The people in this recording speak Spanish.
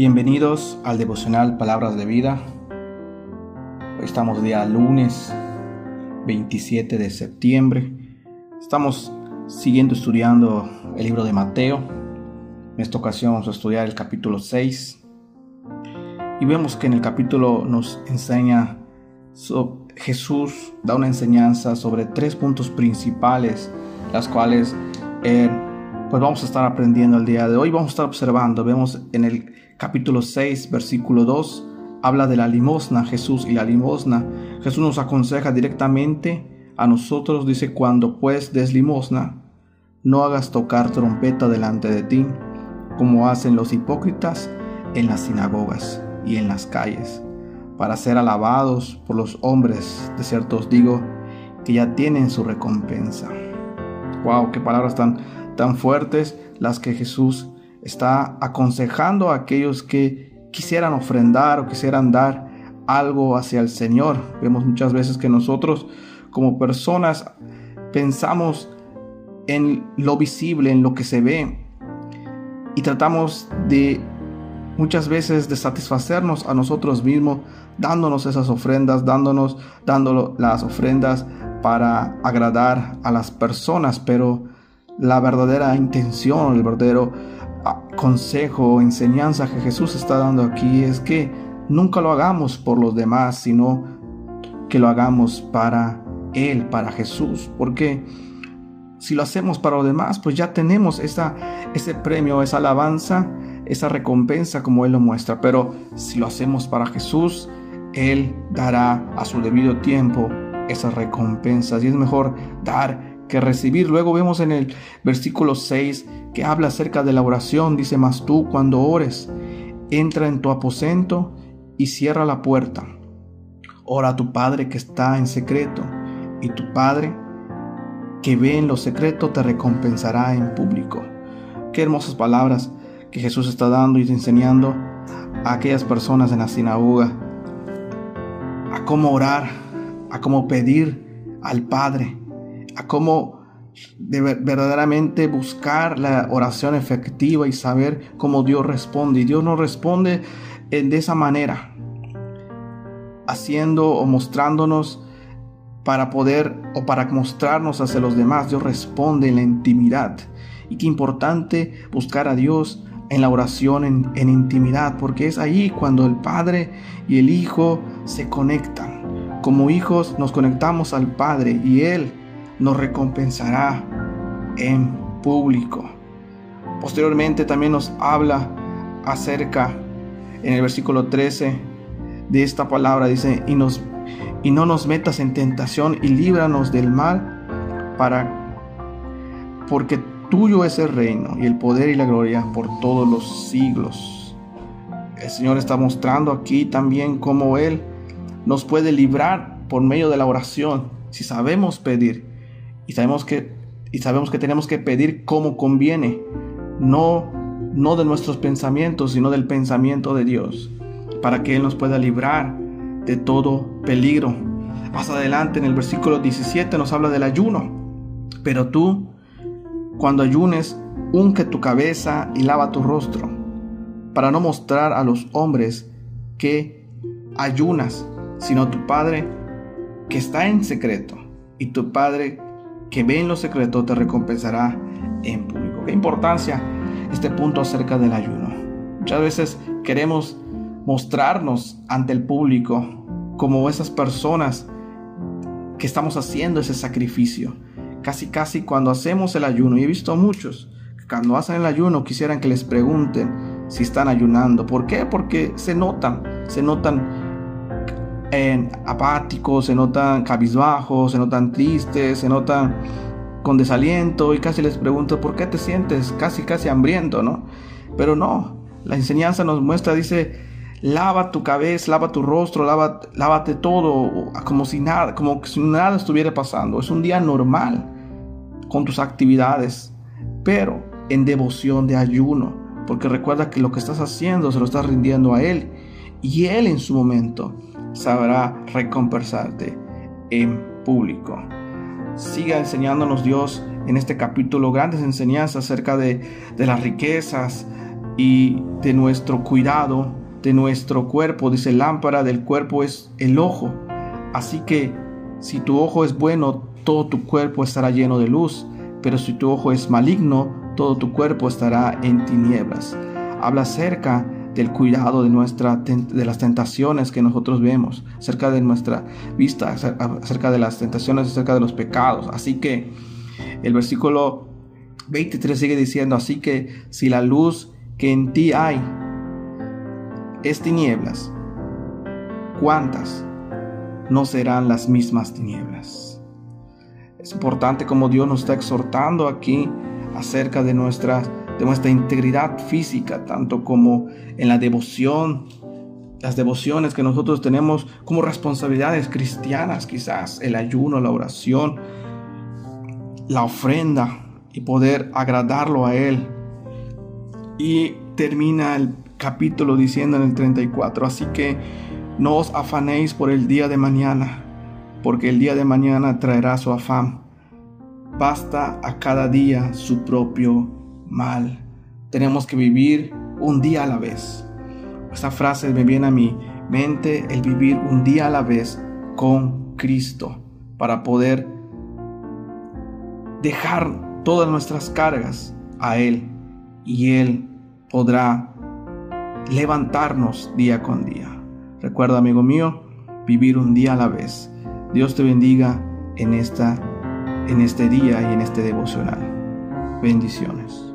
Bienvenidos al devocional Palabras de Vida. Hoy estamos día lunes 27 de septiembre. Estamos siguiendo estudiando el libro de Mateo. En esta ocasión vamos a estudiar el capítulo 6. Y vemos que en el capítulo nos enseña, Jesús da una enseñanza sobre tres puntos principales, las cuales eh, pues vamos a estar aprendiendo el día de hoy. Vamos a estar observando. Vemos en el capítulo 6, versículo 2, habla de la limosna, Jesús y la limosna. Jesús nos aconseja directamente a nosotros, dice, cuando pues des limosna, no hagas tocar trompeta delante de ti, como hacen los hipócritas en las sinagogas y en las calles, para ser alabados por los hombres. De cierto os digo que ya tienen su recompensa. Wow, qué palabras tan, tan fuertes las que Jesús está aconsejando a aquellos que quisieran ofrendar o quisieran dar algo hacia el Señor. Vemos muchas veces que nosotros como personas pensamos en lo visible, en lo que se ve y tratamos de muchas veces de satisfacernos a nosotros mismos dándonos esas ofrendas, dándonos dando las ofrendas para agradar a las personas, pero la verdadera intención, el verdadero consejo o enseñanza que Jesús está dando aquí es que nunca lo hagamos por los demás, sino que lo hagamos para Él, para Jesús. Porque si lo hacemos para los demás, pues ya tenemos ese premio, esa alabanza, esa recompensa como Él lo muestra. Pero si lo hacemos para Jesús, Él dará a su debido tiempo esas recompensas. Y es mejor dar que recibir. Luego vemos en el versículo 6 que habla acerca de la oración. Dice, mas tú cuando ores, entra en tu aposento y cierra la puerta. Ora a tu Padre que está en secreto y tu Padre que ve en lo secreto te recompensará en público. Qué hermosas palabras que Jesús está dando y enseñando a aquellas personas en la sinagoga a cómo orar, a cómo pedir al Padre a cómo verdaderamente buscar la oración efectiva y saber cómo Dios responde. Y Dios no responde de esa manera, haciendo o mostrándonos para poder o para mostrarnos hacia los demás. Dios responde en la intimidad. Y qué importante buscar a Dios en la oración en, en intimidad, porque es ahí cuando el Padre y el Hijo se conectan. Como hijos nos conectamos al Padre y Él nos recompensará en público. Posteriormente también nos habla acerca en el versículo 13 de esta palabra dice y nos y no nos metas en tentación y líbranos del mal para porque tuyo es el reino y el poder y la gloria por todos los siglos. El Señor está mostrando aquí también cómo él nos puede librar por medio de la oración si sabemos pedir y sabemos que, y sabemos que tenemos que pedir como conviene, no, no de nuestros pensamientos, sino del pensamiento de Dios, para que Él nos pueda librar de todo peligro. Más adelante en el versículo 17 nos habla del ayuno. Pero tú, cuando ayunes, unque tu cabeza y lava tu rostro, para no mostrar a los hombres que ayunas, sino tu Padre que está en secreto, y tu Padre que ve en lo secreto te recompensará en público. Qué importancia este punto acerca del ayuno. Muchas veces queremos mostrarnos ante el público como esas personas que estamos haciendo ese sacrificio. Casi, casi cuando hacemos el ayuno, y he visto muchos que cuando hacen el ayuno quisieran que les pregunten si están ayunando. ¿Por qué? Porque se notan, se notan en apáticos, se notan cabizbajos, se notan tristes, se notan con desaliento y casi les pregunto, ¿por qué te sientes casi, casi hambriento, no? Pero no, la enseñanza nos muestra, dice, lava tu cabeza, lava tu rostro, lava, lávate todo, como si nada, como si nada estuviera pasando. Es un día normal con tus actividades, pero en devoción de ayuno, porque recuerda que lo que estás haciendo se lo estás rindiendo a Él y Él en su momento sabrá recompensarte en público. Siga enseñándonos Dios en este capítulo grandes enseñanzas acerca de, las riquezas y de nuestro cuidado de nuestro cuerpo. Dice, lámpara del cuerpo es el ojo. Así que si tu ojo es bueno, todo tu cuerpo estará lleno de luz, pero si tu ojo es maligno, todo tu cuerpo estará en tinieblas. Habla acerca del cuidado de, nuestra, de las tentaciones que nosotros vemos, acerca de nuestra vista, acerca de las tentaciones, acerca de los pecados. Así que el versículo 23 sigue diciendo, así que si la luz que en ti hay es tinieblas, ¿cuántas no serán las mismas tinieblas? Es importante como Dios nos está exhortando aquí acerca de nuestra, de nuestra integridad física, tanto como en la devoción, las devociones que nosotros tenemos como responsabilidades cristianas, quizás el ayuno, la oración, la ofrenda y poder agradarlo a Él. Y termina el capítulo diciendo en el 34, así que no os afanéis por el día de mañana, porque el día de mañana traerá su afán. Basta a cada día su propio mal. Tenemos que vivir un día a la vez. Esta frase me viene a mi mente, el vivir un día a la vez con Cristo, para poder dejar todas nuestras cargas a Él y Él podrá levantarnos día con día. Recuerda, amigo mío, vivir un día a la vez. Dios te bendiga en esta en este día y en este devocional. Bendiciones.